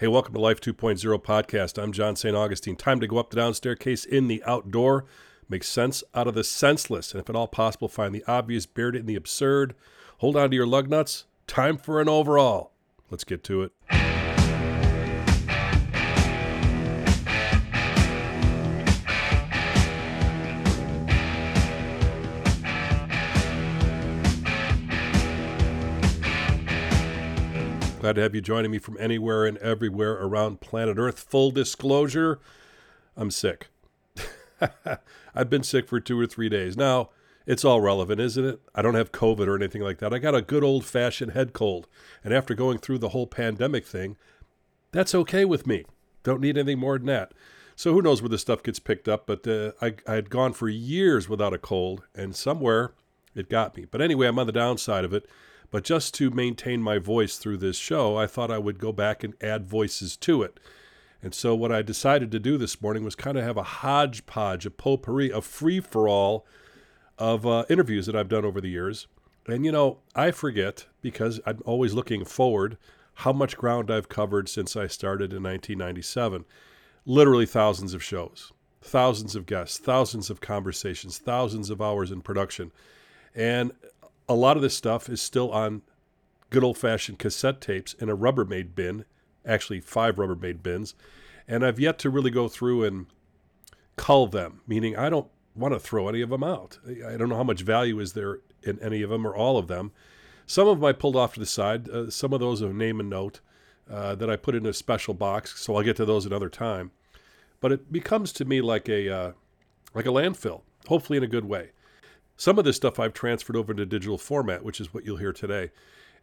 Hey, welcome to Life 2.0 podcast. I'm John St. Augustine. Time to go up the down staircase in the outdoor, make sense out of the senseless, and if at all possible, find the obvious, buried in the absurd. Hold on to your lug nuts. Time for an overall. Let's get to it. Glad to have you joining me from anywhere and everywhere around planet Earth. Full disclosure, I'm sick. I've been sick for two or three days. Now, it's all relevant, isn't it? I don't have COVID or anything like that. I got a good old fashioned head cold. And after going through the whole pandemic thing, that's okay with me. Don't need anything more than that. So who knows where this stuff gets picked up? But uh, I, I had gone for years without a cold, and somewhere it got me. But anyway, I'm on the downside of it. But just to maintain my voice through this show, I thought I would go back and add voices to it. And so, what I decided to do this morning was kind of have a hodgepodge, a potpourri, a free for all of uh, interviews that I've done over the years. And, you know, I forget because I'm always looking forward how much ground I've covered since I started in 1997. Literally thousands of shows, thousands of guests, thousands of conversations, thousands of hours in production. And a lot of this stuff is still on good old fashioned cassette tapes in a Rubbermaid bin, actually, five Rubbermaid bins. And I've yet to really go through and cull them, meaning I don't want to throw any of them out. I don't know how much value is there in any of them or all of them. Some of them I pulled off to the side. Uh, some of those of name and note uh, that I put in a special box, so I'll get to those another time. But it becomes to me like a uh, like a landfill, hopefully in a good way. Some of this stuff I've transferred over to digital format, which is what you'll hear today.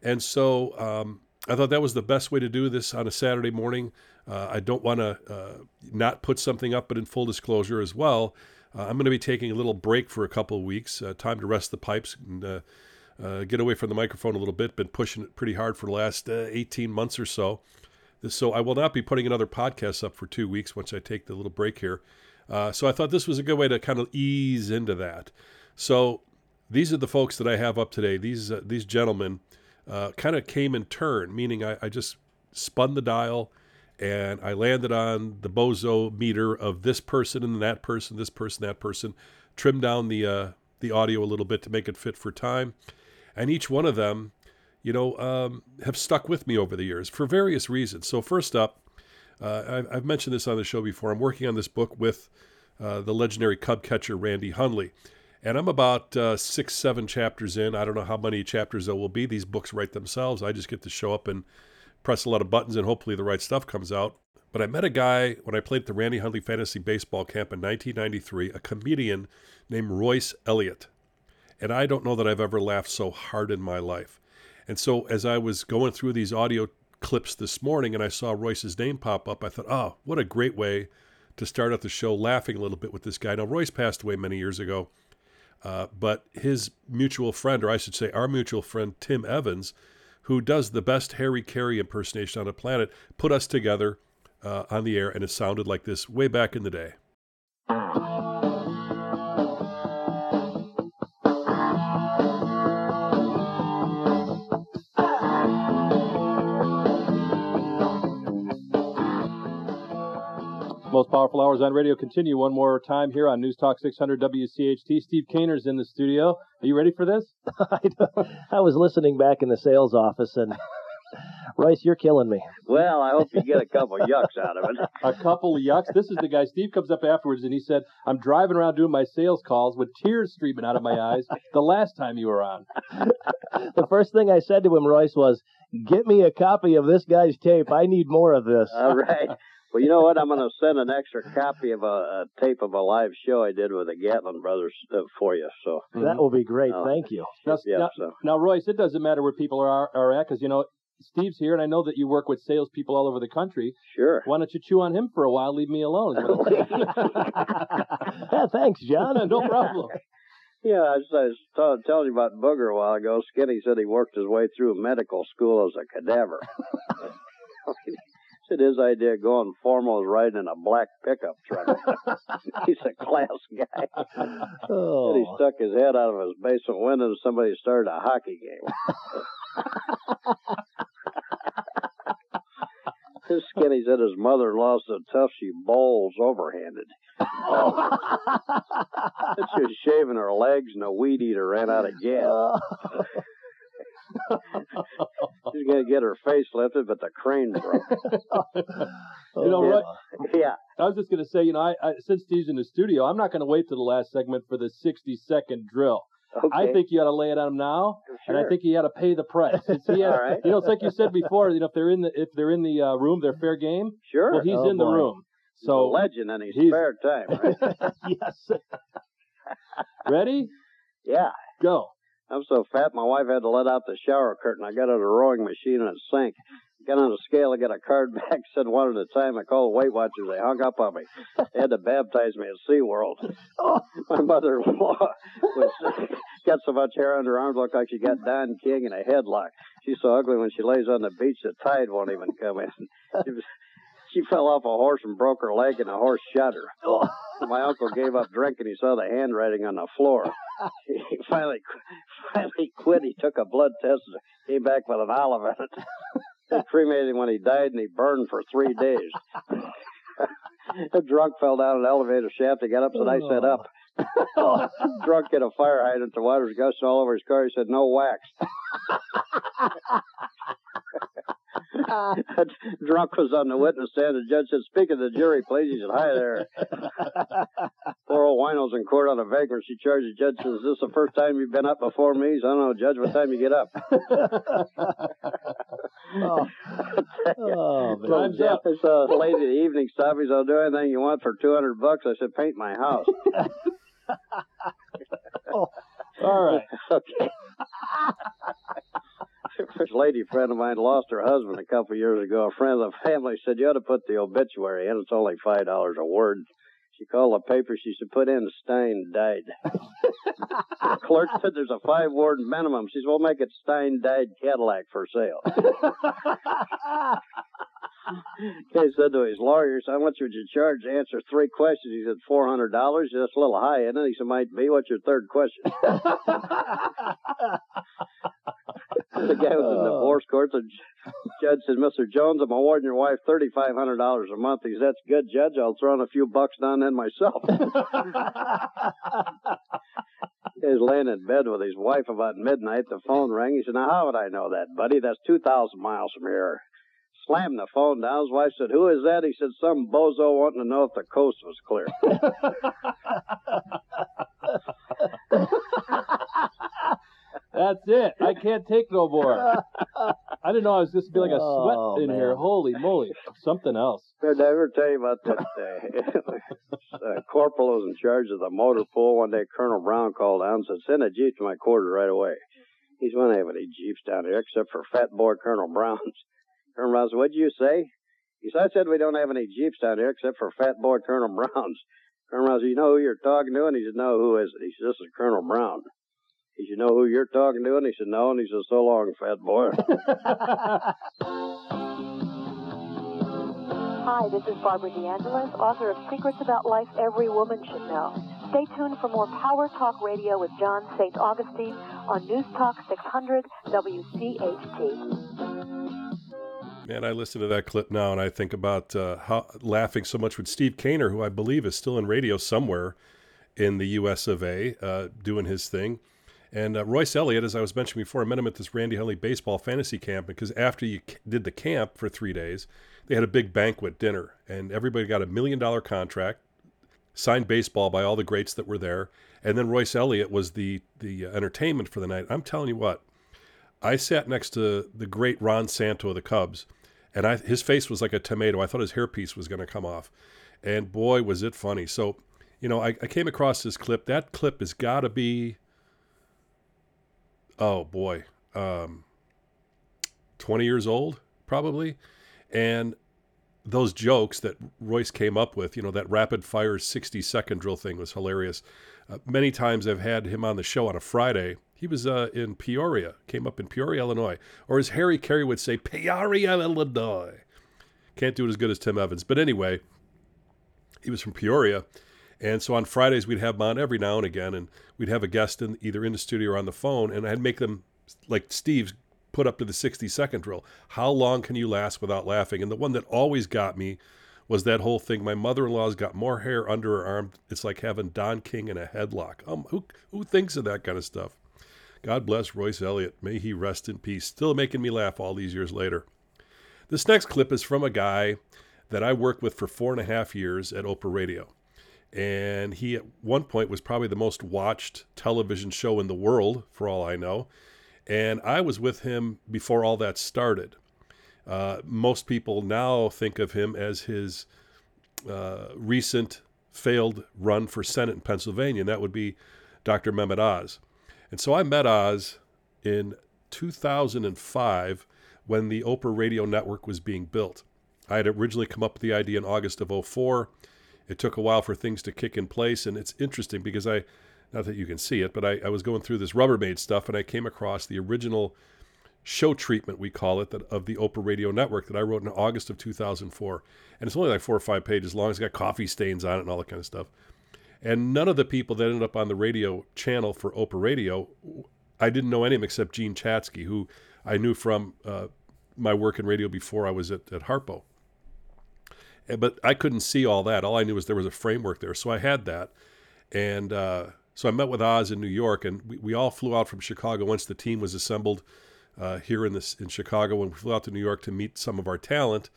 And so um, I thought that was the best way to do this on a Saturday morning. Uh, I don't want to uh, not put something up, but in full disclosure as well, uh, I'm going to be taking a little break for a couple of weeks, uh, time to rest the pipes and uh, uh, get away from the microphone a little bit. Been pushing it pretty hard for the last 18 months or so. So I will not be putting another podcast up for two weeks once I take the little break here. so I thought this was a good way to kind of ease into that. So these are the folks that I have up today. These uh, these gentlemen uh, kind of came in turn, meaning I, I, just spun the dial and I landed on the bozo meter of this person and that person, this person, that person. Trimmed down the uh, the audio a little bit to make it fit for time, and each one of them, you know, um, have stuck with me over the years for various reasons. So first up, uh, I've, I've, mentioned this on the show before. I'm working on this book with uh, the legendary cub catcher Randy Hundley. And I'm about uh, six, seven chapters in. I don't know how many chapters there will be. These books write themselves. I just get to show up and press a lot of buttons, and hopefully the right stuff comes out. But I met a guy when I played at the Randy Hundley Fantasy Baseball Camp in 1993, a comedian named Royce Elliott. And I don't know that I've ever laughed so hard in my life. And so as I was going through these audio clips this morning and I saw Royce's name pop up, I thought, oh, what a great way to start out the show laughing a little bit with this guy. Now, Royce passed away many years ago. Uh, but his mutual friend, or I should say, our mutual friend, Tim Evans, who does the best Harry Caray impersonation on the planet, put us together uh, on the air, and it sounded like this way back in the day. Most powerful hours on radio continue one more time here on News Talk 600 WCHT. Steve Kaner's in the studio. Are you ready for this? I was listening back in the sales office and Royce, you're killing me. Well, I hope you get a couple yucks out of it. a couple of yucks. This is the guy. Steve comes up afterwards and he said, "I'm driving around doing my sales calls with tears streaming out of my eyes." The last time you were on. the first thing I said to him, Royce, was, "Get me a copy of this guy's tape. I need more of this." All right. Well, you know what? I'm going to send an extra copy of a, a, tape of a live show I did with the Gatlin brothers uh, for you. So that will be great. Uh, Thank you. Now, yeah, now, so. now, Royce, it doesn't matter where people are are at because you know Steve's here, and I know that you work with salespeople all over the country. Sure. Why don't you chew on him for a while? Leave me alone. yeah, thanks, John. no problem. Yeah, I was, I was telling you about Booger a while ago. Skinny said he worked his way through medical school as a cadaver said his idea going formal was riding in a black pickup truck. He's a class guy. Oh. And he stuck his head out of his basement window and somebody started a hockey game. Skinny said his mother-in-law's so tough she bowls overhanded. Oh. she was shaving her legs and a weed eater ran out of gas. Oh. She's gonna get her face lifted, but the crane broke. You know, Roy, yeah. I was just going to say, you know, I, I since Steve's in the studio, I'm not going to wait to the last segment for the 60 second drill. Okay. I think you ought to lay it on him now, and I think he ought to pay the price. It's, has- All right. You know, it's like you said before. You know, if they're in the if they're in the uh, room, they're fair game. Sure. Well, he's Oh, in the boy. room. He's So a legend in his he's- spare time. Right? yes. Ready? yeah. Go. I'm so fat, my wife had to let out the shower curtain. I got out a rowing machine and it sank. Got on a scale, I got a card back, said one at a time. I called Weight Watchers. They hung up on me. They had to baptize me at SeaWorld. My mother-in-law was got so much hair under her arms, looked like she got Don King in a headlock. She's so ugly when she lays on the beach, the tide won't even come in. She, fell off a horse and broke her leg, and the horse shot her. My uncle gave up drinking. He saw the handwriting on the floor. He finally, finally quit. He took a blood test and came back with an olive in it. They cremated him when he died, and he burned for three days. a drunk fell down an elevator shaft. He got up, said, "I set up." drunk hit a fire hydrant. The water was gushing all over his car. He said, "No wax." drunk was on the witness stand. The judge said, "Speak of the jury, please." He said, "Hi there." Poor old Wino's in court on a vagrancy charge. The judge says, "Is this the first time you've been up before me?" He said, "I don't know, Judge. What time you get up?" oh. Oh. Time's up. I saw a lady at the evening stop. He said, "I'll do anything you want for two hundred bucks." I said, "Paint my house." oh. All right. okay. This lady friend of mine lost her husband a couple of years ago. A friend of the family said you ought to put the obituary in. It's only five dollars a word. She called the paper. She said, "Put in Stein died." the clerk said, "There's a five word minimum." She said, "We'll make it Stein died Cadillac for sale." He said to his lawyers, I want you to charge to answer three questions?" He said, 400 dollars." That's a little high, isn't it? He said, "Might be." What's your third question? The guy was in the divorce court. The judge said, Mr. Jones, I'm awarding your wife $3,500 a month. He said, That's good, Judge. I'll throw in a few bucks down in myself. He was laying in bed with his wife about midnight. The phone rang. He said, Now, how would I know that, buddy? That's 2,000 miles from here. Slammed the phone down. His wife said, Who is that? He said, Some bozo wanting to know if the coast was clear. That's it. I can't take no more. I didn't know I was just be like a sweat Oh, in here. Holy moly. Something else. Did I ever tell you about that uh, uh, corporal was in charge of the motor pool? One day, Colonel Brown called down and said, "Send a jeep to my quarters right away." He's said, "We don't have any jeeps down here except for Fat Boy Colonel Brown's." Colonel Brown said, "What'd you say?" He said, "I said we don't have any jeeps down here except for Fat Boy Colonel Brown's." Colonel Brown said, "You know who you're talking to?" And he said, "No, who is it?" He said, "This is Colonel Brown." He said, "Know who you're talking to?" And he said, "No." And he said, "So long, Fat Boy." Hi, this is Barbara DeAngelis, author of Secrets About Life Every Woman Should Know. Stay tuned for more Power Talk Radio with John St. Augustine on News Talk 600 WCHT. Man, I listen to that clip now and I think about uh, how laughing so much with Steve Kaner, who I believe is still in radio somewhere in the U.S. of A, uh, doing his thing. And uh, Royce Elliott, as I was mentioning before, I met him at this Randy Hundley baseball fantasy camp because after you c- did the camp for three days, they had a big banquet dinner, and everybody got a million dollar contract, signed baseball by all the greats that were there, and then Royce Elliott was the the uh, entertainment for the night. I'm telling you what, I sat next to the great Ron Santo of the Cubs, and I, his face was like a tomato. I thought his hairpiece was going to come off, and boy, was it funny. So, you know, I, I came across this clip. That clip has got to be, oh boy, um, 20 years old probably, and those jokes that Royce came up with, you know, that rapid fire 60 second drill thing was hilarious. Uh, many times I've had him on the show on a Friday. He was uh, in Peoria, came up in Peoria, Illinois, or as Harry Caray would say, Peoria, Illinois. Can't do it as good as Tim Evans. But anyway, he was from Peoria. And so on Fridays, we'd have him on every now and again, and we'd have a guest in, either in the studio or on the phone, and I'd make them, like Steve's put up to the 60 second drill. How long can you last without laughing? And the one that always got me was that whole thing. My mother in law's got more hair under her arm. It's like having Don King in a headlock. Um, who, who thinks of that kind of stuff? God bless Royce Elliott. May he rest in peace. Still making me laugh all these years later. This next clip is from a guy that I worked with for four and a half years at Oprah Radio. And he, at one point, was probably the most watched television show in the world, for all I know. And I was with him before all that started. Uh, most people now think of him as his uh, recent failed run for Senate in Pennsylvania, and that would be Dr. Mehmet Oz. And so I met Oz in 2005 when the Oprah Radio Network was being built. I had originally come up with the idea in August of 04. It took a while for things to kick in place, and it's interesting because I, not that you can see it, but I, I was going through this Rubbermaid stuff and I came across the original show treatment, we call it, that, of the Oprah Radio Network that I wrote in August of 2004. And it's only like four or five pages long. It's got coffee stains on it and all that kind of stuff. And none of the people that ended up on the radio channel for Oprah Radio, I didn't know any of them except Jean Chatzky, who I knew from uh, my work in radio before I was at, at Harpo. And, but I couldn't see all that. All I knew was there was a framework there. So I had that. And uh, so I met with Oz in New York, and we, we all flew out from Chicago once the team was assembled uh, here in this in Chicago. When we flew out to New York to meet some of our talent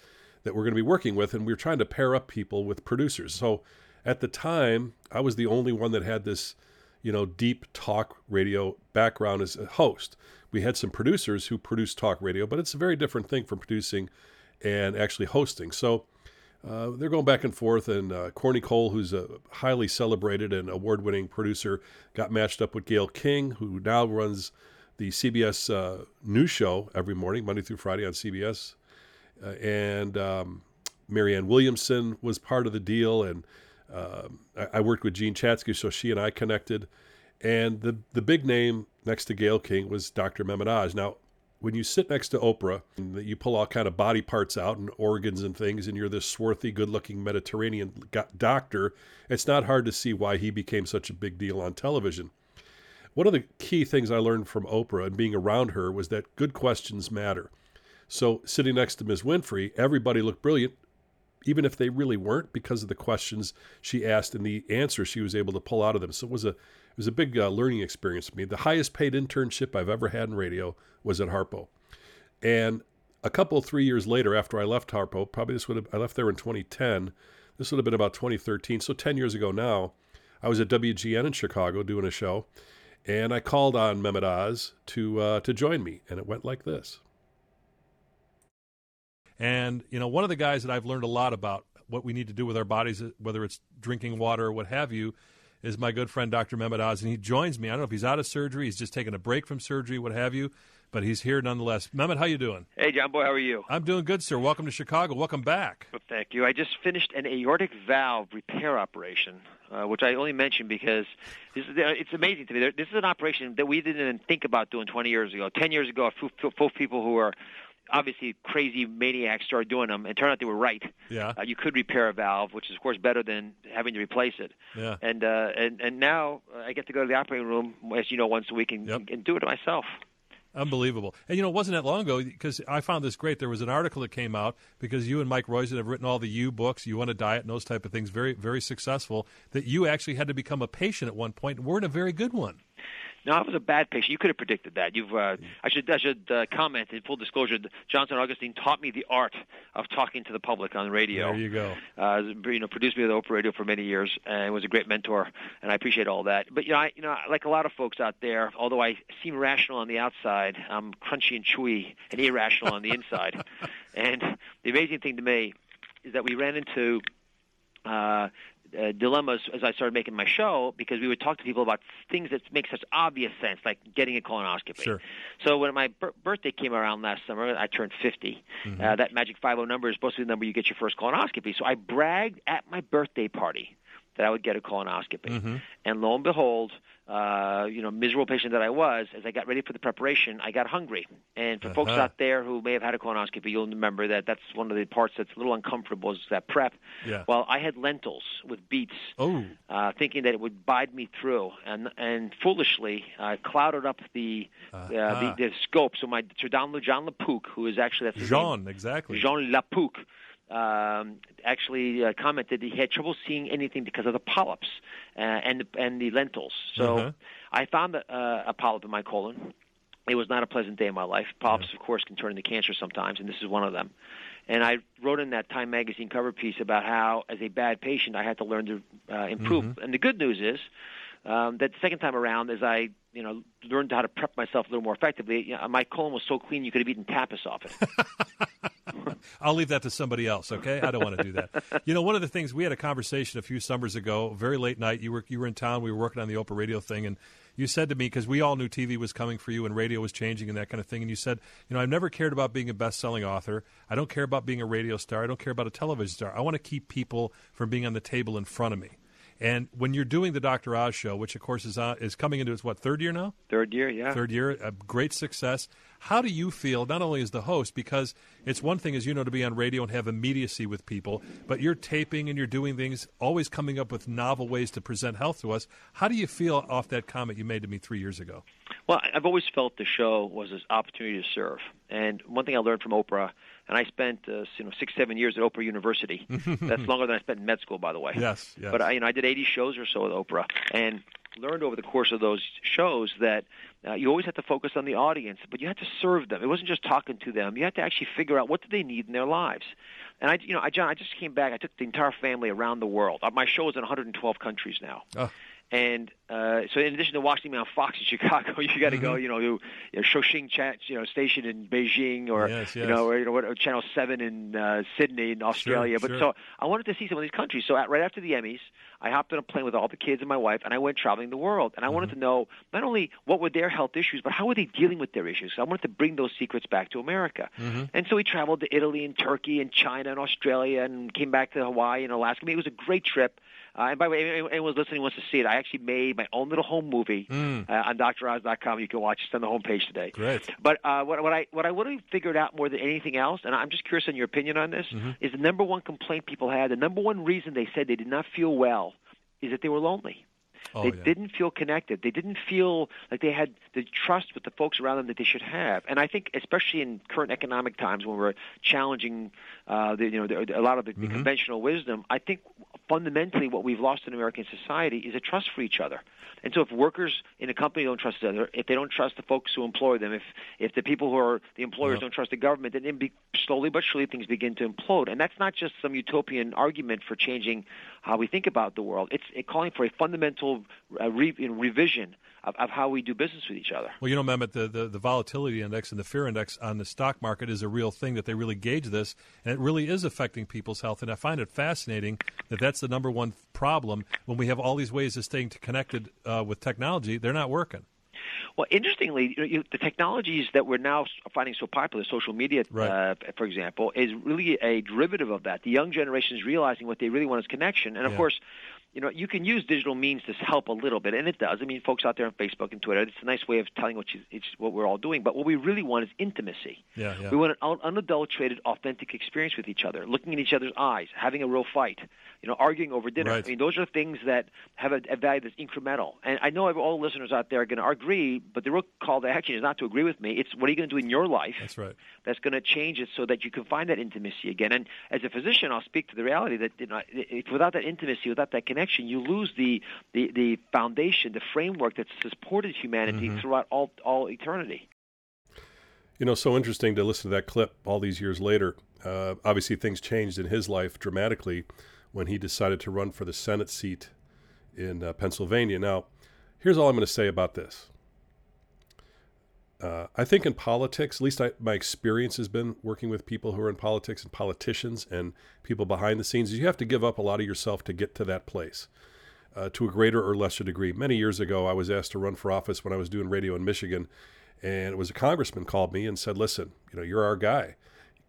that we're going to be working with, and we were trying to pair up people with producers. So at the time, I was the only one that had this, you know, deep talk radio background as a host. We had some producers who produced talk radio, but it's a very different thing from producing and actually hosting. So uh, they're going back and forth, and uh, Corny Cole, who's a highly celebrated and award-winning producer, got matched up with Gayle King, who now runs the CBS uh, news show every morning, Monday through Friday on CBS, uh, and um, Marianne Williamson was part of the deal, and um, I, I, worked with Jean Chatzky, so she and I connected, and the the big name next to Gayle King was Dr. Mehmet. Now when you sit next to Oprah, you pull all kind of body parts out and organs and things, and you're this swarthy, good-looking Mediterranean doctor, it's not hard to see why he became such a big deal on television. One of the key things I learned from Oprah and being around her was that good questions matter. So sitting next to Ms. Winfrey, everybody looked brilliant, even if they really weren't, because of the questions she asked and the answers she was able to pull out of them. So it was a it was a big uh, learning experience for me. The highest paid internship I've ever had in radio was at Harpo. And a couple, three years later, after I left Harpo, probably this would have, I left there in 2010. This would have been about 2013. So 10 years ago now, I was at WGN in Chicago doing a show. And I called on Mehmet Oz to, uh, to join me. And it went like this. And, you know, one of the guys that I've learned a lot about what we need to do with our bodies, whether it's drinking water or what have you, is my good friend Dr. Mehmet Oz, and he joins me. I don't know if he's out of surgery, he's just taking a break from surgery, what have you, but he's here nonetheless. Mehmet, how you doing? Hey, John Boy, how are you? I'm doing good, sir. Welcome to Chicago. Welcome back. Well, thank you. I just finished an aortic valve repair operation, uh, which I only mention because this is, uh, it's amazing to me. This is an operation that we didn't even think about doing 20 years ago. 10 years ago, full people who are obviously crazy maniacs started doing them, and turned out they were right. Yeah. Uh, you could repair a valve, which is of course better than having to replace it. Yeah. And uh, and and now I get to go to the operating room, as you know, once a week and, yep. and do it myself. Unbelievable. And you know, it wasn't that long ago because I found this great. There was an article that came out because you and Mike Roizen have written all the U books, You On a Diet, and those type of things, very, very successful, that you actually had to become a patient at one point and weren't a very good one. No, I was a bad patient. You could have predicted that. You've. Uh, I should. I should uh, comment in full disclosure. John St. Augustine taught me the art of talking to the public on radio. There you go. Uh, you know, produced me with Oprah Radio for many years, and was a great mentor. And I appreciate all that. But you know, I, you know, like a lot of folks out there, although I seem rational on the outside, I'm crunchy and chewy and irrational on the inside. And the amazing thing to me is that we ran into uh, uh, dilemmas as I started making my show because we would talk to people about things that make such obvious sense, like getting a colonoscopy. Sure. So when my b- birthday came around last summer, I turned 50. Mm-hmm. Uh, that magic 50 number is supposed to be the number you get your first colonoscopy. So I bragged at my birthday party that I would get a colonoscopy. Mm-hmm. And lo and behold, uh, you know, miserable patient that I was, as I got ready for the preparation, I got hungry. And for folks Uh-huh. out there who may have had a colonoscopy, you'll remember that that's one of the parts that's a little uncomfortable is that prep. Yeah. Well, I had lentils with beets, Oh. uh, thinking that it would bide me through, and and foolishly I clouded up the uh, Uh-huh. the, the scope. So my Sir John, John Lapouque, who is actually that's his name, Jean, exactly. Jean Lapouque um, actually uh, commented that he had trouble seeing anything because of the polyps uh, and and the lentils. So Uh-huh. I found a, uh, a polyp in my colon. It was not a pleasant day in my life. Polyps, of course, can turn into cancer sometimes, and this is one of them. And I wrote in that Time magazine cover piece about how, as a bad patient, I had to learn to uh, improve. Mm-hmm. And the good news is um, that the second time around, as I you know learned how to prep myself a little more effectively, you know, my colon was so clean you could have eaten tapas off it. I'll leave that to somebody else, okay? I don't want to do that. You know, one of the things we had a conversation a few summers ago, very late night. You were you were in town. We were working on the Oprah radio thing, and you said to me because we all knew TV was coming for you and radio was changing and that kind of thing. And you said, you know, I've never cared about being a best-selling author. I don't care about being a radio star. I don't care about a television star. I want to keep people from being on the table in front of me. And when you're doing the Dr. Oz show, which of course is on, is coming into its what third year now? Third year, yeah. third year, a great success. How do you feel, not only as the host, because it's one thing, as you know, to be on radio and have immediacy with people, but you're taping and you're doing things, always coming up with novel ways to present health to us. How do you feel off that comment you made to me three years ago? Well, I've always felt the show was this opportunity to serve. And one thing I learned from Oprah, and I spent uh, you know six, seven years at Oprah University. That's longer than I spent in med school, by the way. Yes, yes. But I, you know, I did 80 shows or so with Oprah, and learned over the course of those shows that uh, you always had to focus on the audience, but you had to serve them. It wasn't just talking to them. You had to actually figure out what do they need in their lives. And I, you know, I, John, I just came back. I took the entire family around the world. Uh, My show is in 112 countries now. Oh. And uh, so, in addition to watching me on Fox in Chicago, you got to go, you know, to you know, Shoshing Chat, you know, station in Beijing, or Yes, you know, or, you know, what, or Channel Seven in uh, Sydney, in Australia. but sure. so I wanted to see some of these countries. So at, right after the Emmys, I hopped on a plane with all the kids and my wife, and I went traveling the world. And I wanted to know not only what were their health issues, but how were they dealing with their issues. I wanted to bring those secrets back to America. And so we traveled to Italy and Turkey and China and Australia, and came back to Hawaii and Alaska. I mean, it was a great trip. Uh, and by the way, anyone listening wants to see it. I actually made my own little home movie uh, on DrOz.com. You can watch it on the homepage today. Great. But uh, what, what I what I really figured out more than anything else, and I'm just curious on your opinion on this, is the number one complaint people had, the number one reason they said they did not feel well, is that they were lonely. Oh, they yeah. didn't feel connected. They didn't feel like they had the trust with the folks around them that they should have. And I think, especially in current economic times when we're challenging, uh, the, you know, the, a lot of the, Mm-hmm. conventional wisdom, I think fundamentally what we've lost in American society is a trust for each other. And so, if workers in a company don't trust each other, if they don't trust the folks who employ them, if if the people who are the employers Yeah. don't trust the government, then be, slowly but surely things begin to implode. And that's not just some utopian argument for changing how we think about the world. It's it calling for a fundamental uh, re, know, revision of, of how we do business with each other. Well, you know, Mehmet, the, the, the volatility index and the fear index on the stock market is a real thing that they really gauge this, and it really is affecting people's health. And I find it fascinating that that's the number one problem when we have all these ways of staying connected uh, with technology. They're not working. Well, interestingly, you know, you, the technologies that we're now finding so popular, social media, Right. uh, for example, is really a derivative of that. The young generation is realizing what they really want is connection, and of Yeah. course. You know, you can use digital means to help a little bit, and it does. I mean, folks out there on Facebook and Twitter, it's a nice way of telling what you, it's what we're all doing. But what we really want is intimacy. Yeah, yeah. We want an unadulterated, authentic experience with each other, looking in each other's eyes, having a real fight, you know, arguing over dinner. Right. I mean, those are things that have a, a value that's incremental. And I know all listeners out there are going to agree, but the real call to action is not to agree with me. It's what are you going to do in your life That's right. that's going to change it so that you can find that intimacy again. And as a physician, I'll speak to the reality that you know, it, without that intimacy, without that connection, you lose the, the, the foundation, the framework that's supported humanity throughout all, all eternity. You know, so interesting to listen to that clip all these years later. Uh, obviously, things changed in his life dramatically when he decided to run for the Senate seat in uh, Pennsylvania. Now, here's all I'm going to say about this. Uh, I think in politics, at least I, my experience has been working with people who are in politics and politicians and people behind the scenes, you have to give up a lot of yourself to get to that place uh, to a greater or lesser degree. Many years ago, I was asked to run for office when I was doing radio in Michigan, and it was a congressman called me and said, "Listen, you know, you're our guy.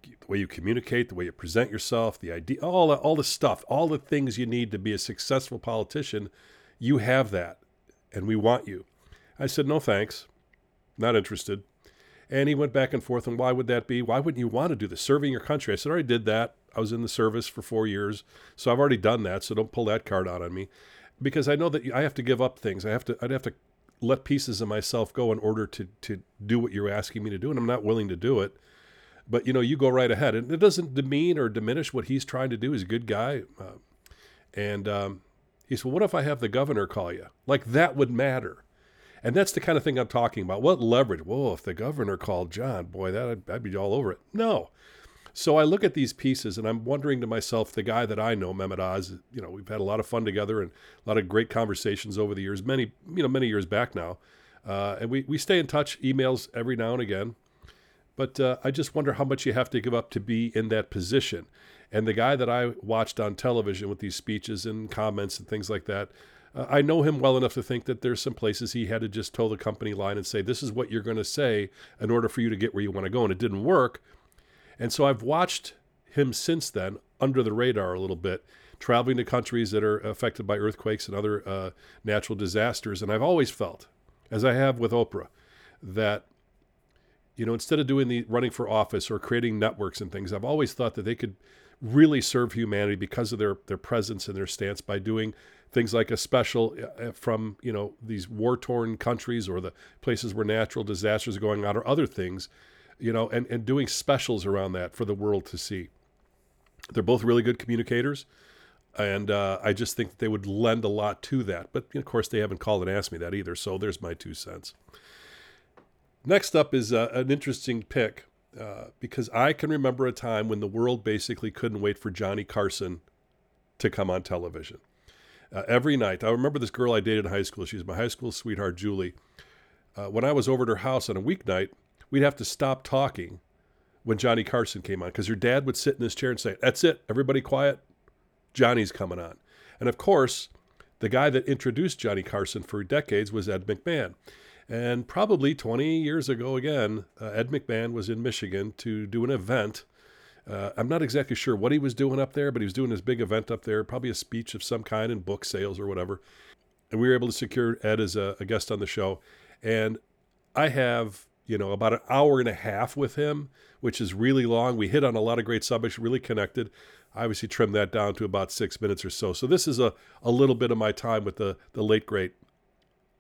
The way you communicate, the way you present yourself, the idea, all the, all the stuff, all the things you need to be a successful politician, you have that, and we want you." I said, "No, thanks, not interested." And he went back and forth, and why would that be? Why wouldn't you want to do this? Serving your country. I said, I already did that. I was in the service for four years, so I've already done that. So don't pull that card out on me, because I know that I have to give up things. I have to. I'd have to let pieces of myself go in order to to do what you're asking me to do, and I'm not willing to do it. But you know, you go right ahead, and it doesn't demean or diminish what he's trying to do. He's a good guy, uh, and um, he said, well, "What if I have the governor call you? Like that would matter." And that's the kind of thing I'm talking about. What leverage? Whoa, if the governor called John, boy, that I'd, I'd be all over it. No. So I look at these pieces and I'm wondering to myself, the guy that I know, Mehmet Oz, you know, we've had a lot of fun together and a lot of great conversations over the years, many, you know, many years back now. Uh, and we, we stay in touch, emails every now and again. But uh, I just wonder how much you have to give up to be in that position. And the guy that I watched on television with these speeches and comments and things like that, uh, I know him well enough to think that there's some places he had to just toe the company line and say, this is what you're going to say in order for you to get where you want to go. And it didn't work. And so I've watched him since then under the radar a little bit, traveling to countries that are affected by earthquakes and other uh, natural disasters. And I've always felt, as I have with Oprah, that you know instead of doing the running for office or creating networks and things, I've always thought that they could really serve humanity because of their their presence and their stance by doing things like a special uh, uh, from you know these war torn countries or the places where natural disasters are going on or other things you know and, and doing specials around that for the world to see. They're both really good communicators and uh, i just think that they would lend a lot to that. But of course they haven't called and asked me that either so there's my two cents next up is uh, an interesting pick uh, because i can remember a time when the world basically couldn't wait for johnny carson to come on television uh, every night. I remember this girl I dated in high school. She was my high school sweetheart, Julie. Uh, when I was over at her house on a weeknight, we'd have to stop talking when Johnny Carson came on because her dad would sit in his chair and say, That's it, everybody quiet. Johnny's coming on. And of course, the guy that introduced Johnny Carson for decades was Ed McMahon. And probably 20 years ago, again, uh, Ed McMahon was in Michigan to do an event uh, I'm not exactly sure what he was doing up there, but he was doing this big event up there, probably a speech of some kind and book sales or whatever. And we were able to secure Ed as a, a guest on the show. And I have, you know, about an hour and a half with him, which is really long. We hit on a lot of great subjects, really connected. I obviously trimmed that down to about six minutes or so. So this is a, a little bit of my time with the, the late, great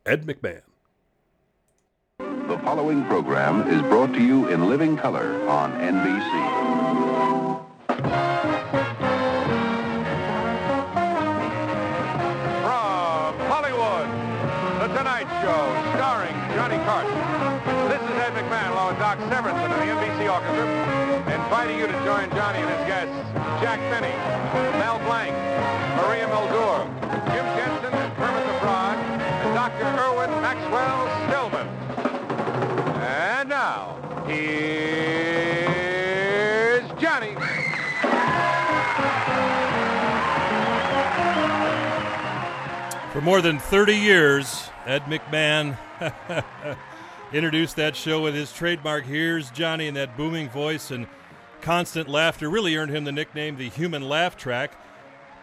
Ed McMahon. The following program is brought to you in living color on NBC. From Hollywood, The Tonight Show, starring Johnny Carson. This is Ed McMahon along with Doc Severinsen and the NBC Orchestra, inviting you to join Johnny and his guests, Jack Benny, Mel Blanc, Maria Muldaur, For more than 30 years, Ed McMahon introduced that show with his trademark Here's Johnny and that booming voice and constant laughter really earned him the nickname the Human Laugh Track.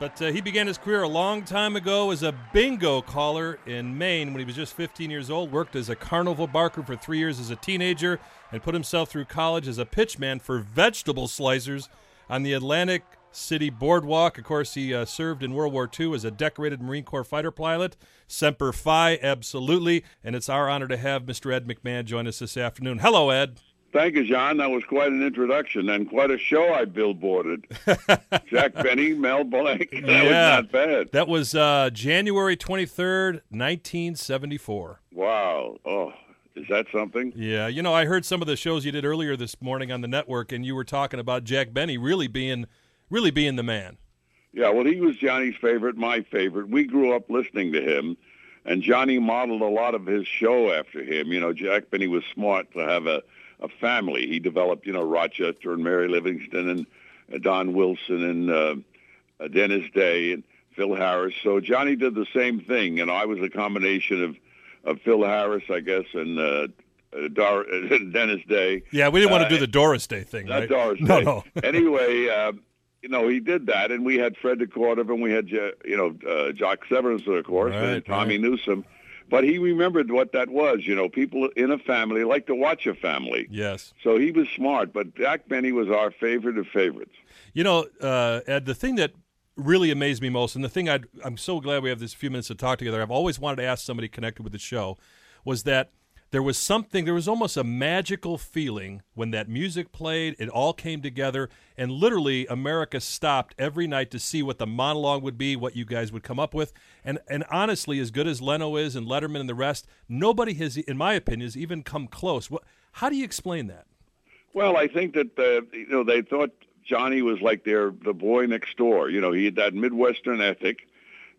But uh, he began his career a long time ago as a bingo caller in Maine when he was just 15 years old. Worked as a carnival barker for three years as a teenager and put himself through college as a pitchman for vegetable slicers on the Atlantic City Boardwalk. Of course, he uh, served in World War II as a decorated Marine Corps fighter pilot. Semper Fi, absolutely. And it's our honor to have Mr. Ed McMahon join us this afternoon. Hello, Ed. Thank you, John. That was quite an introduction and quite a show I billboarded. Jack Benny, Mel Blanc. That yeah, was not bad. That was uh, January 23rd, 1974. Wow. Oh, is that something? Yeah. You know, I heard some of the shows you did earlier this morning on the network, and you were talking about Jack Benny really being – really being the man. Yeah, well, he was Johnny's favorite, my favorite. We grew up listening to him, and Johnny modeled a lot of his show after him. You know, Jack Benny was smart to have a, a family. He developed, you know, Rochester and Mary Livingstone and uh, Don Wilson and uh, uh, Dennis Day and Phil Harris. So Johnny did the same thing, and I was a combination of, of Phil Harris, I guess, and uh, uh, Dor- Dennis Day. Yeah, we didn't want to do the Doris Day thing, Not right? Doris no, Day. no. anyway, uh, you know, he did that, and we had Fred DeCordova, and we had, uh, you know, uh, Doc Severinsen, of course, Right, and Tommy right. Newsom. But he remembered what that was. You know, people in a family like to watch a family. Yes. So he was smart. But Jack Benny was our favorite of favorites. You know, uh, Ed, the thing that really amazed me most, and the thing I'd, I'm so glad we have this few minutes to talk together, I've always wanted to ask somebody connected with the show, was that there was something, there was almost a magical feeling when that music played, it all came together, and literally America stopped every night to see what the monologue would be, what you guys would come up with. And, and honestly, as good as Leno is and Letterman and the rest, nobody has, in my opinion, has even come close. What, how do you explain that? Well, I think that uh, you know they thought Johnny was like their the boy next door. You know, he had that Midwestern ethic.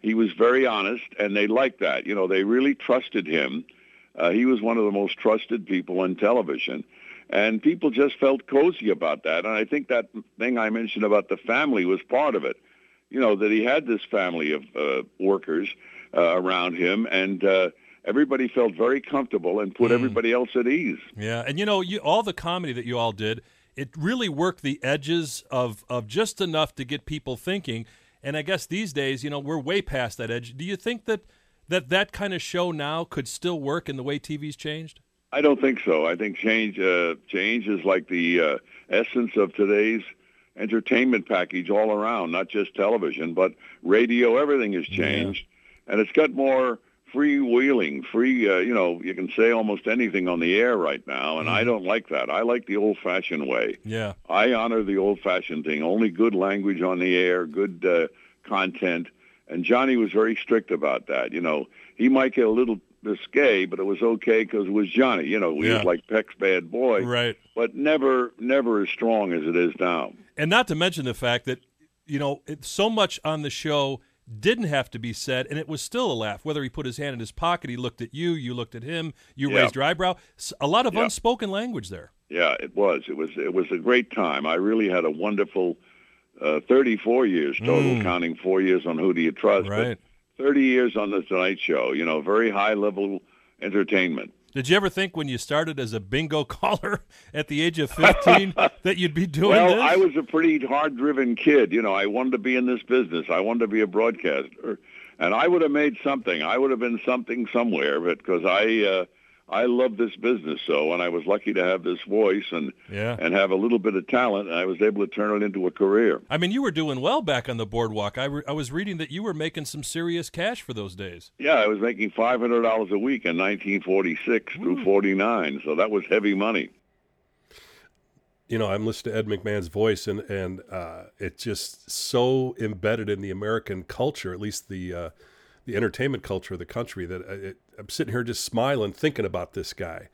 He was very honest, and they liked that. You know, they really trusted him. Uh, he was one of the most trusted people on television, and people just felt cozy about that. And I think that thing I mentioned about the family was part of it. You know, that he had this family of uh, workers uh, around him, and uh, everybody felt very comfortable and put everybody else at ease. Yeah, and you know, you, all the comedy that you all did, it really worked the edges of of just enough to get people thinking. And I guess these days, you know, we're way past that edge. Do you think that that that kind of show now could still work in the way TV's changed? I don't think so. I think change uh, change is like the uh, essence of today's entertainment package all around, not just television, but radio. Everything has changed, and it's got more freewheeling, free. Uh, you know, you can say almost anything on the air right now, and I don't like that. I like the old-fashioned way. Yeah. I honor the old-fashioned thing. Only good language on the air, good uh, content. And Johnny was very strict about that. You know, he might get a little risque, but it was okay because it was Johnny. You know, he Yeah. was like Peck's bad boy, Right. but never, never as strong as it is now. And not to mention the fact that you know it, so much on the show didn't have to be said, and it was still a laugh. Whether he put his hand in his pocket, he looked at you, you looked at him, you Yeah. raised your eyebrow. A lot of Yeah. unspoken language there. Yeah, it was. It was. It was a great time. I really had a wonderful uh, 34 years total, Mm. counting four years on Who Do You Trust. but Right. 30 years on the Tonight Show. You know, very high level entertainment. Did you ever think when you started as a bingo caller at the age of 15 that you'd be doing well, this? I was a pretty hard-driven kid. You know, I wanted to be in this business. I wanted to be a broadcaster, and I would have made something. I would have been something somewhere, but because I uh, I love this business so, and I was lucky to have this voice and Yeah. and have a little bit of talent, and I was able to turn it into a career. I mean, you were doing well back on the boardwalk. I, re- I was reading that you were making some serious cash for those days. Yeah, I was making five hundred dollars a week in 1946 through 49, so that was heavy money. you know, I'm listening to Ed McMahon's voice, and and uh, it's just so embedded in the American culture, at least the uh, the entertainment culture of the country, that I, it, I'm sitting here just smiling, thinking about this guy.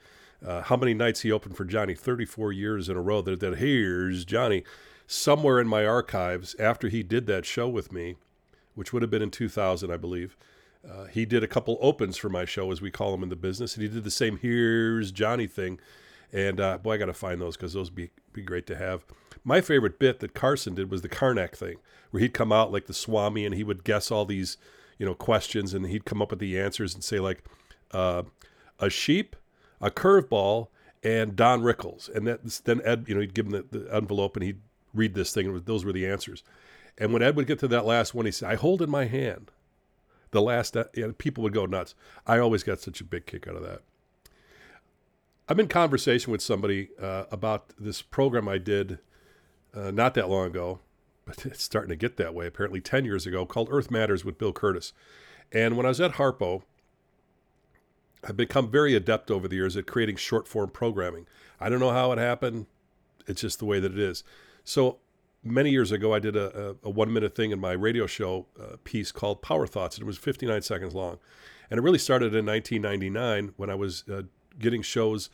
Uh, how many nights he opened for Johnny? 34 years in a row. That, that here's Johnny. Somewhere in my archives, after he did that show with me, which would have been in 2000, I believe. Uh, he did a couple opens for my show, as we call them in the business, and he did the same "Here's Johnny" thing. And uh, boy, I got to find those because those be be great to have. My favorite bit that Carson did was the Carnac thing, where he'd come out like the Swami and he would guess all these, you know, questions, and he'd come up with the answers and say like, uh, a sheep, a curveball, and Don Rickles, and that, then Ed, you know, he'd give him the, the envelope and he'd read this thing, and was, those were the answers. And when Ed would get to that last one, he said, "I hold in my hand." The last, uh, you know, people would go nuts. I always got such a big kick out of that. I'm in conversation with somebody uh, about this program I did uh, not that long ago, but it's starting to get that way. Apparently, 10 years ago, called Earth Matters with Bill Kurtis. And when I was at Harpo, I've become very adept over the years at creating short form programming. I don't know how it happened. It's just the way that it is. So many years ago, I did a, a, a one minute thing in my radio show uh, piece called Power Thoughts, and it was 59 seconds long. And it really started in 1999 when I was uh, getting shows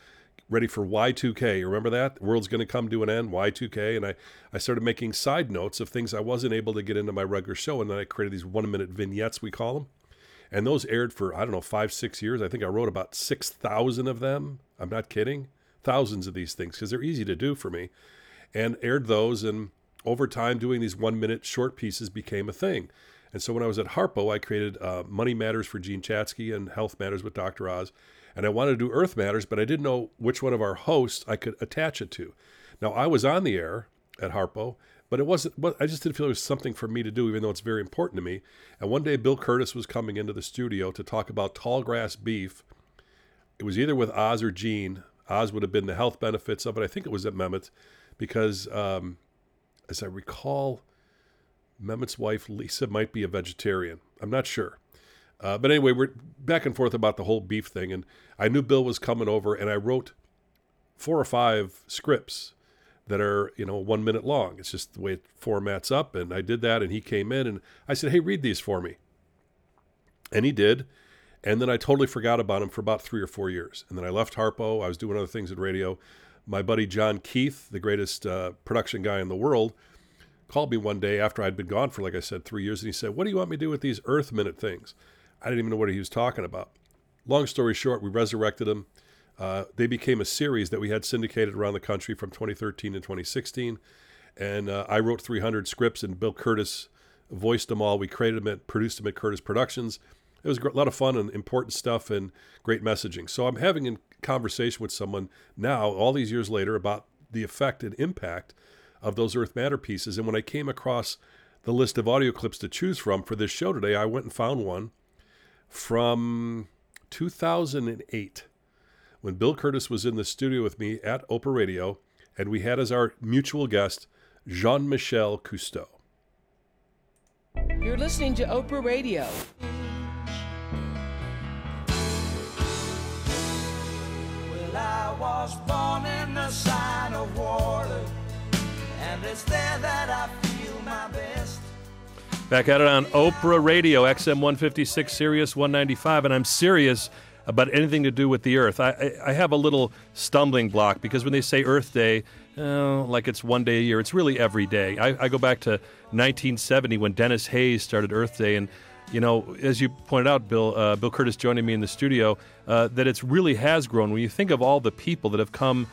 ready for Y2K. You Remember that? The world's going to come to an end, Y2K. And I, I started making side notes of things I wasn't able to get into my regular show. And then I created these one minute vignettes, we call them. And those aired for, I don't know, five, six years. I think I wrote about 6,000 of them. I'm not kidding. Thousands of these things because they're easy to do for me. And aired those. And over time, doing these one minute short pieces became a thing. And so when I was at Harpo, I created uh, Money Matters for Jean Chatzky and Health Matters with Dr. Oz. And I wanted to do Earth Matters, but I didn't know which one of our hosts I could attach it to. Now I was on the air at Harpo, but it wasn't. I just didn't feel it was something for me to do, even though it's very important to me. And one day, Bill Kurtis was coming into the studio to talk about Tallgrass beef. It was either with Oz or Jean. Oz would have been the health benefits of it. I think it was at Mehmet, because um, as I recall, Mehmet's wife Lisa might be a vegetarian. I'm not sure. Uh, but anyway, we're back and forth about the whole beef thing, and I knew Bill was coming over, and I wrote four or five scripts that are you know one minute long. It's just the way it formats up, and I did that, and he came in, and I said, "Hey, read these for me," and he did, and then I totally forgot about him for about three or four years, and then I left Harpo. I was doing other things in radio. My buddy John Keith, the greatest uh, production guy in the world, called me one day after I'd been gone for, like I said, three years, and he said, "What do you want me to do with these Earth Minute things?" I didn't even know what he was talking about. Long story short, we resurrected him. Uh, they became a series that we had syndicated around the country from 2013 to 2016. And uh, I wrote 300 scripts, and Bill Kurtis voiced them all. We created them at, produced them at Kurtis Productions. It was a lot of fun and important stuff and great messaging. So I'm having a conversation with someone now, all these years later, about the effect and impact of those Earth Matter pieces. And when I came across the list of audio clips to choose from for this show today, I went and found one from 2008 when Bill Kurtis was in the studio with me at Oprah Radio, and we had as our mutual guest Jean Michel Cousteau. You're listening to Oprah Radio. Well, I was born in the sign of water, and it's there that I feel my best. Back at it on Oprah Radio, XM 156, Sirius 195, and I'm serious about anything to do with the Earth. I, I, I have a little stumbling block because when they say Earth Day, uh, like it's one day a year, it's really every day. I, I go back to 1970 when Denis Hayes started Earth Day, and you know, as you pointed out, Bill, uh, Bill Kurtis joining me in the studio, uh, that it really has grown. When you think of all the people that have come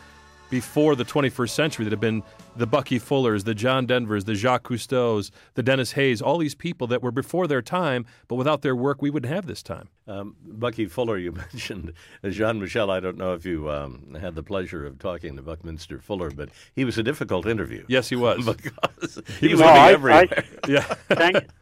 before the 21st century that have been the Bucky Fullers, the John Denvers, the Jacques Cousteaus, the Denis Hayes, all these people that were before their time, but without their work, we wouldn't have this time. Um, Bucky Fuller, you mentioned Jean Michel. I don't know if you um, had the pleasure of talking to Buckminster Fuller, but he was a difficult interview. Yes, he was. because he, he was was I, everywhere. I, yeah. Thank,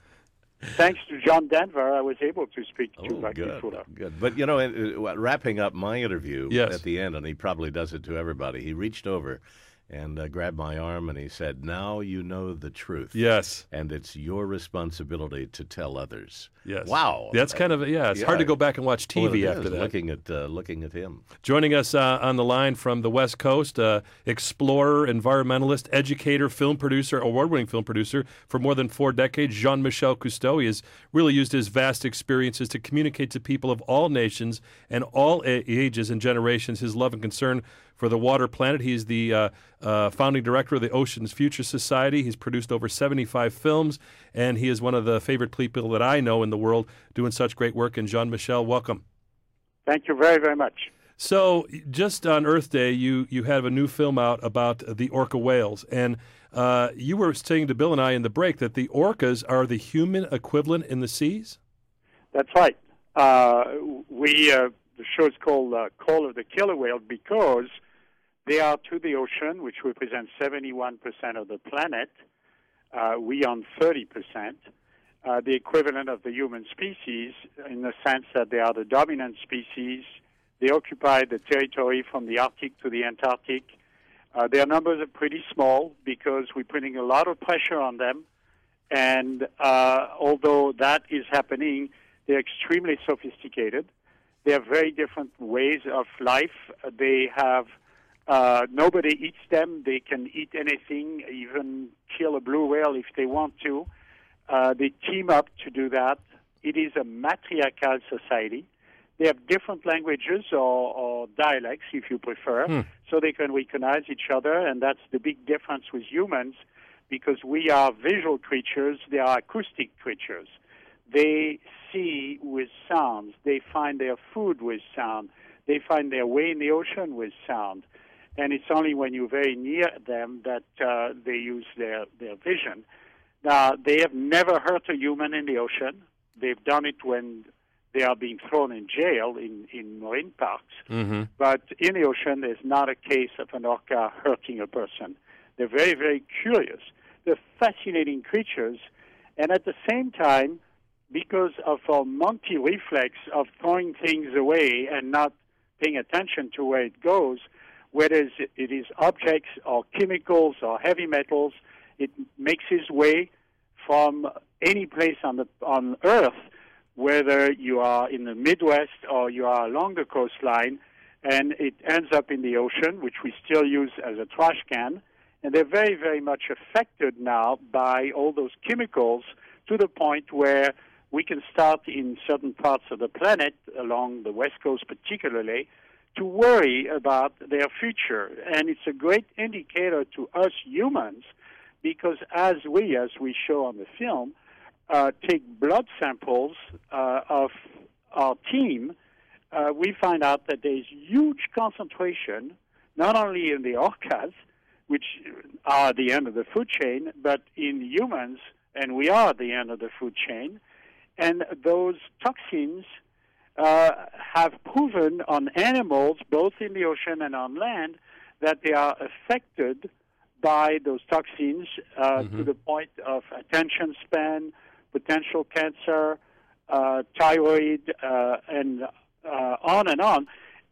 thanks to John Denver, I was able to speak to oh, Bucky good, Good. But, you know, uh, wrapping up my interview yes. at the end, and he probably does it to everybody, he reached over and uh, grabbed my arm and he said, Now you know the truth. Yes. And it's your responsibility to tell others. Yes. Wow. That's kind of, yeah, it's yeah. hard to go back and watch TV well, after is, that. Looking at, uh, looking at him. Joining us uh, on the line from the West Coast, uh, explorer, environmentalist, educator, film producer, award winning film producer for more than four decades, Jean Michel Cousteau. He has really used his vast experiences to communicate to people of all nations and all ages and generations his love and concern for the water planet. He's the uh, uh, founding director of the Oceans Future Society. He's produced over 75 films, and he is one of the favorite people that I know in the world doing such great work. And Jean Michel, welcome. Thank you very, very much. So, just on Earth Day, you, you have a new film out about the orca whales. And uh, you were saying to Bill and I in the break that the orcas are the human equivalent in the seas? That's right. Uh, we uh, the show is called uh, Call of the Killer Whale because they are to the ocean, which represents 71% of the planet. Uh, we on 30%. Uh, the equivalent of the human species in the sense that they are the dominant species. They occupy the territory from the Arctic to the Antarctic. Uh, their numbers are pretty small because we're putting a lot of pressure on them. And uh, although that is happening, they're extremely sophisticated. They have very different ways of life. They have uh, nobody eats them. They can eat anything, even kill a blue whale if they want to. Uh, they team up to do that. It is a matriarchal society. They have different languages or, or dialects, if you prefer, Hmm. so they can recognize each other, and that's the big difference with humans because we are visual creatures, they are acoustic creatures. They see with sounds, they find their food with sound, they find their way in the ocean with sound. And it's only when you're very near them that uh, they use their, their vision. Now, they have never hurt a human in the ocean. They've done it when they are being thrown in jail in, in marine parks. Mm-hmm. But in the ocean, there's not a case of an orca hurting a person. They're very, very curious. They're fascinating creatures. And at the same time, because of our monkey reflex of throwing things away and not paying attention to where it goes, whether it is objects or chemicals or heavy metals, it makes its way from any place on the on Earth, whether you are in the Midwest or you are along the coastline, and it ends up in the ocean, which we still use as a trash can. And they're very, very much affected now by all those chemicals to the point where we can start in certain parts of the planet, along the West Coast particularly, to worry about their future. And it's a great indicator to us humans because as we, as we show on the film, uh, take blood samples uh, of our team, uh, we find out that there's huge concentration, not only in the orcas, which are the end of the food chain, but in humans, and we are the end of the food chain. And those toxins uh, have proven on animals, both in the ocean and on land, that they are affected by those toxins uh, Mm-hmm. to the point of attention span, potential cancer, uh, thyroid, uh, and uh, on and on.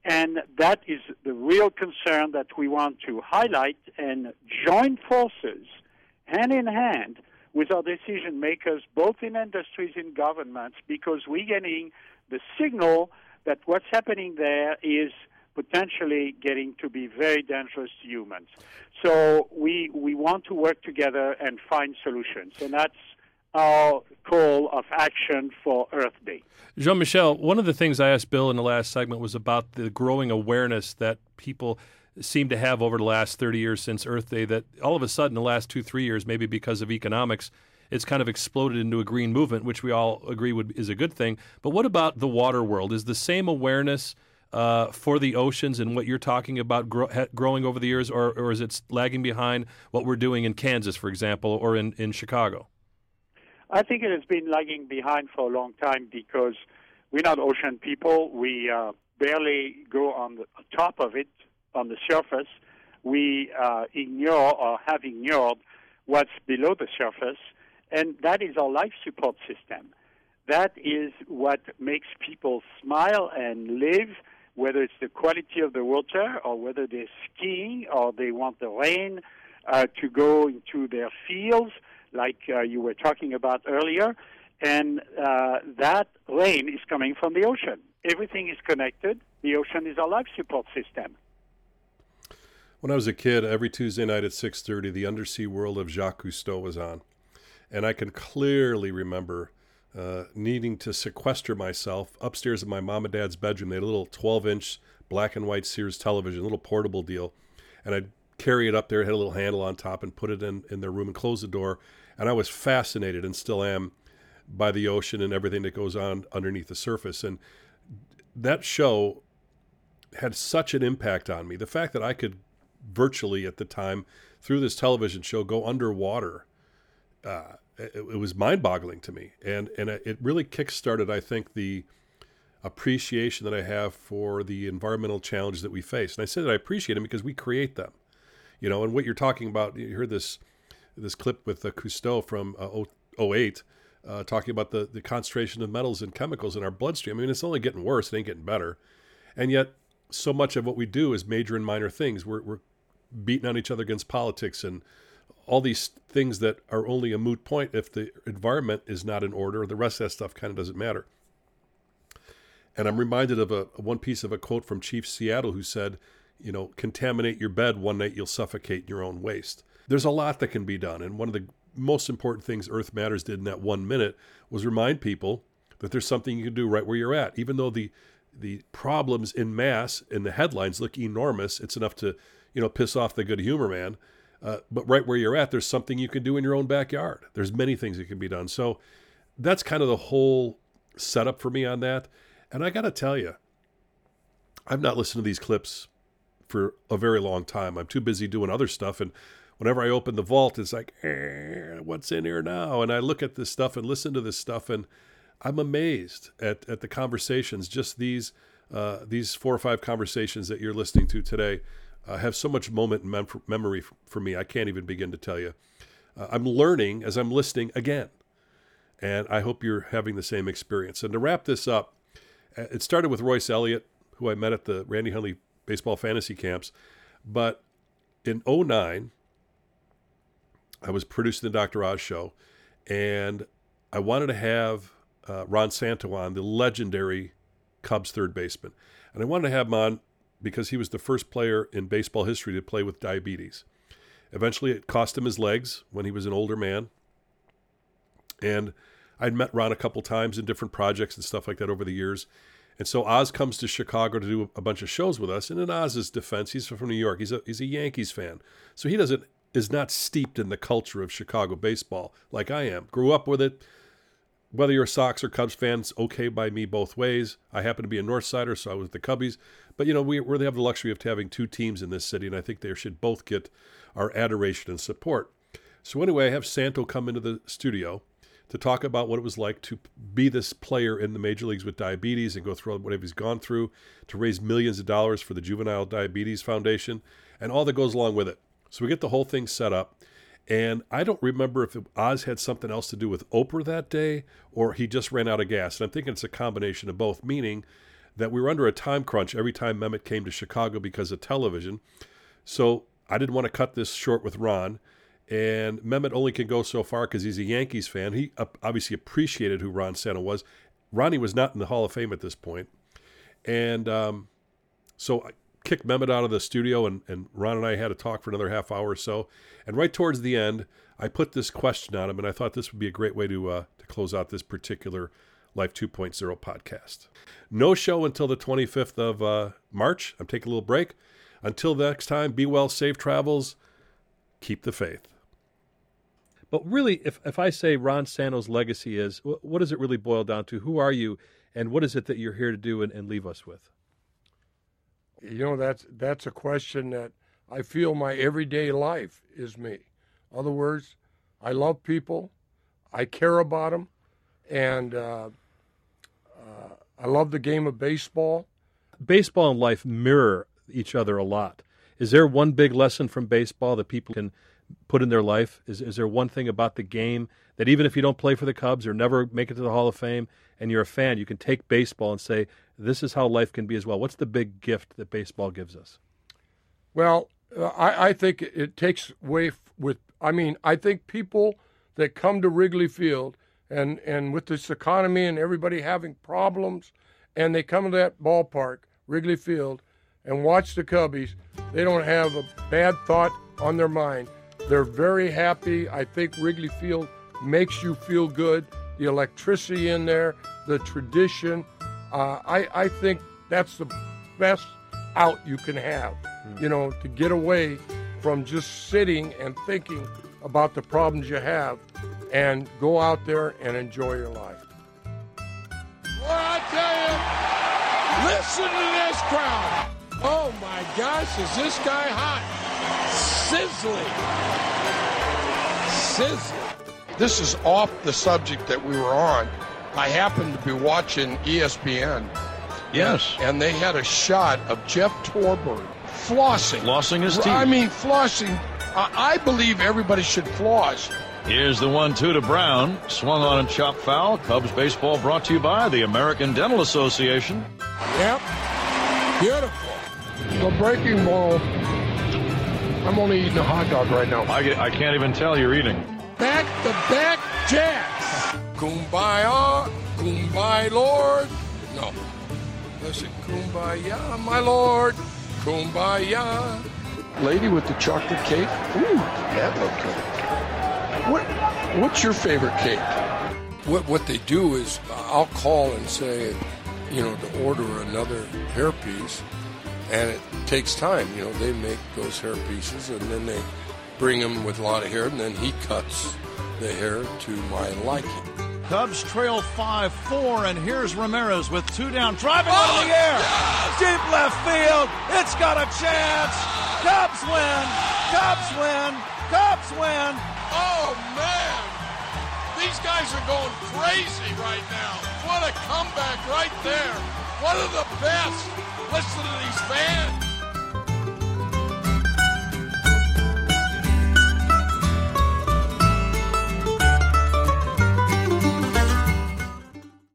And that is the real concern that we want to highlight and join forces hand in hand with our decision makers, both in industries and governments, because we're getting the signal that what's happening there is potentially getting to be very dangerous to humans. So we we want to work together and find solutions, and that's our call of action for Earth Day. Jean Michel, one of the things I asked Bill in the last segment was about the growing awareness that people seem to have over the last 30 years since Earth Day that all of a sudden, the last two, three years, maybe because of economics, it's kind of exploded into a green movement, which we all agree would, is a good thing. But what about the water world? Is the same awareness uh, for the oceans and what you're talking about grow, ha, growing over the years, or, or is it lagging behind what we're doing in Kansas, for example, or in, in Chicago? I think it has been lagging behind for a long time because we're not ocean people. We uh, barely go on the top of it, on the surface. We uh, ignore or have ignored what's below the surface, and that is our life support system. That is what makes people smile and live, whether it's the quality of the water or whether they're skiing or they want the rain uh, to go into their fields like uh, you were talking about earlier, and uh, that rain is coming from the ocean. Everything is connected. The ocean is our life support system. When I was a kid, every Tuesday night at 6:30, the Undersea World of Jacques Cousteau was on, and I can clearly remember uh, needing to sequester myself upstairs in my mom and dad's bedroom. They had a little 12-inch black and white Sears television, a little portable deal, and I'd carry it up there, it had a little handle on top, and put it in in their room and close the door. And I was fascinated, and still am, by the ocean and everything that goes on underneath the surface. And that show had such an impact on me. The fact that I could virtually at the time through this television show go underwater, uh, it, it was mind-boggling to me, and and it really kick-started, I think, the appreciation that I have for the environmental challenges that we face. And I say that I appreciate them because we create them, you know. And what you're talking about, you heard this this clip with uh, Cousteau from uh, 08, uh, talking about the, the concentration of metals and chemicals in our bloodstream. I mean, it's only getting worse, it ain't getting better. And yet, so much of what we do is major and minor things. We're, we're beating on each other against politics and all these things that are only a moot point if the environment is not in order. The rest of that stuff kind of doesn't matter. And I'm reminded of a one piece of a quote from Chief Seattle who said, you know, contaminate your bed one night, you'll suffocate your own waste. There's a lot that can be done. And one of the most important things Earth Matters did in that one minute was remind people that there's something you can do right where you're at. Even though the the problems in mass in the headlines look enormous, it's enough to, you know, piss off the good humor man. Uh, but right where you're at, there's something you can do in your own backyard. There's many things that can be done. So that's kind of the whole setup for me on that. And I got to tell you, I've not listened to these clips for a very long time. I'm too busy doing other stuff. And whenever I open the vault, it's like, eh, what's in here now? And I look at this stuff and listen to this stuff. And I'm amazed at, at the conversations. Just these uh, these four or five conversations that you're listening to today uh, have so much moment mem- memory f- for me. I can't even begin to tell you. Uh, I'm learning as I'm listening again, and I hope you're having the same experience. And to wrap this up, uh, it started with Royce Elliot, who I met at the Randy Hundley baseball fantasy camps, but in 09, I was producing the Dr. Oz show, and I wanted to have uh, Ron Santo on, the legendary Cubs third baseman. And I wanted to have him on because he was the first player in baseball history to play with diabetes. Eventually, it cost him his legs when he was an older man. And I'd met Ron a couple times in different projects and stuff like that over the years. And so Oz comes to Chicago to do a bunch of shows with us. And in Oz's defense, he's from New York. He's a he's a Yankees fan, so he doesn't is not steeped in the culture of Chicago baseball like I am. Grew up with it. Whether you're a Sox or Cubs fan, okay by me both ways. I happen to be a North Sider, so I was the Cubbies. But you know, we really have the luxury of having two teams in this city, and I think they should both get our adoration and support. So anyway, I have Santo come into the studio to talk about what it was like to be this player in the major leagues with diabetes and go through whatever he's gone through to raise millions of dollars for the Juvenile Diabetes Foundation and all that goes along with it. So we get the whole thing set up. And I don't remember if Oz had something else to do with Oprah that day or he just ran out of gas. And I'm thinking it's a combination of both, meaning that we were under a time crunch every time Mehmet came to Chicago because of television. So I didn't want to cut this short with Ron. And Mehmet only can go so far because he's a Yankees fan. He obviously appreciated who Ron Santo was. Ronnie was not in the Hall of Fame at this point. And um, so I kicked Mehmet out of the studio, and, and Ron and I had a talk for another half hour or so. And right towards the end, I put this question on him, and I thought this would be a great way to, uh, to close out this particular Life 2.0 podcast. No show until the 25th of uh, March. I'm taking a little break. Until next time, be well, safe travels, keep the faith. But really, if, if I say Ron Santo's legacy is, what does it really boil down to? Who are you, and what is it that you're here to do and, and leave us with? You know, that's that's a question that I feel my everyday life is me. In other words, I love people, I care about them, and uh, uh, I love the game of baseball. Baseball and life mirror each other a lot. Is there one big lesson from baseball that people can put in their life? Is, is there one thing about the game that even if you don't play for the Cubs or never make it to the Hall of Fame and you're a fan, you can take baseball and say, this is how life can be as well? What's the big gift that baseball gives us? Well, uh, I, I think it takes away f- with, I mean, I think people that come to Wrigley Field and, and with this economy and everybody having problems, and they come to that ballpark, Wrigley Field, and watch the Cubbies, they don't have a bad thought on their mind. They're very happy. I think Wrigley Field makes you feel good. The electricity in there, the tradition. Uh, I, I think that's the best out you can have, you know, to get away from just sitting and thinking about the problems you have and go out there and enjoy your life. Well, I tell you, listen to this crowd. Oh my gosh, is this guy hot? Sizzling. Sizzling. This is off the subject that we were on. I happened to be watching ESPN. Yes. And they had a shot of Jeff Torborg flossing. Flossing his teeth. I mean, flossing. I, I believe everybody should floss. Here's the one two to Brown. Swung on and chopped foul. Cubs baseball brought to you by the American Dental Association. Yep. Beautiful. The breaking ball. I'm only eating a hot dog right now. I, I can't even tell you're eating. Back to back jacks. Kumbaya, kumbaya, Lord. No. Listen, kumbaya, my Lord. Kumbaya. Lady with the chocolate cake. Ooh, that looked good. What, what's your favorite cake? What, what they do is I'll call and say, you know, to order another hairpiece and it takes time. You know, they make those hair pieces and then they bring them with a lot of hair, and then he cuts the hair to my liking. Cubs trail 5 4, and here's Ramirez with two down, driving oh, into the air. Oh, yes! Deep left field. It's got a chance. Cubs win. Cubs win. Cubs win. Oh, man. these guys are going crazy right now. What a comeback right there. One of the best. Listen to these fans.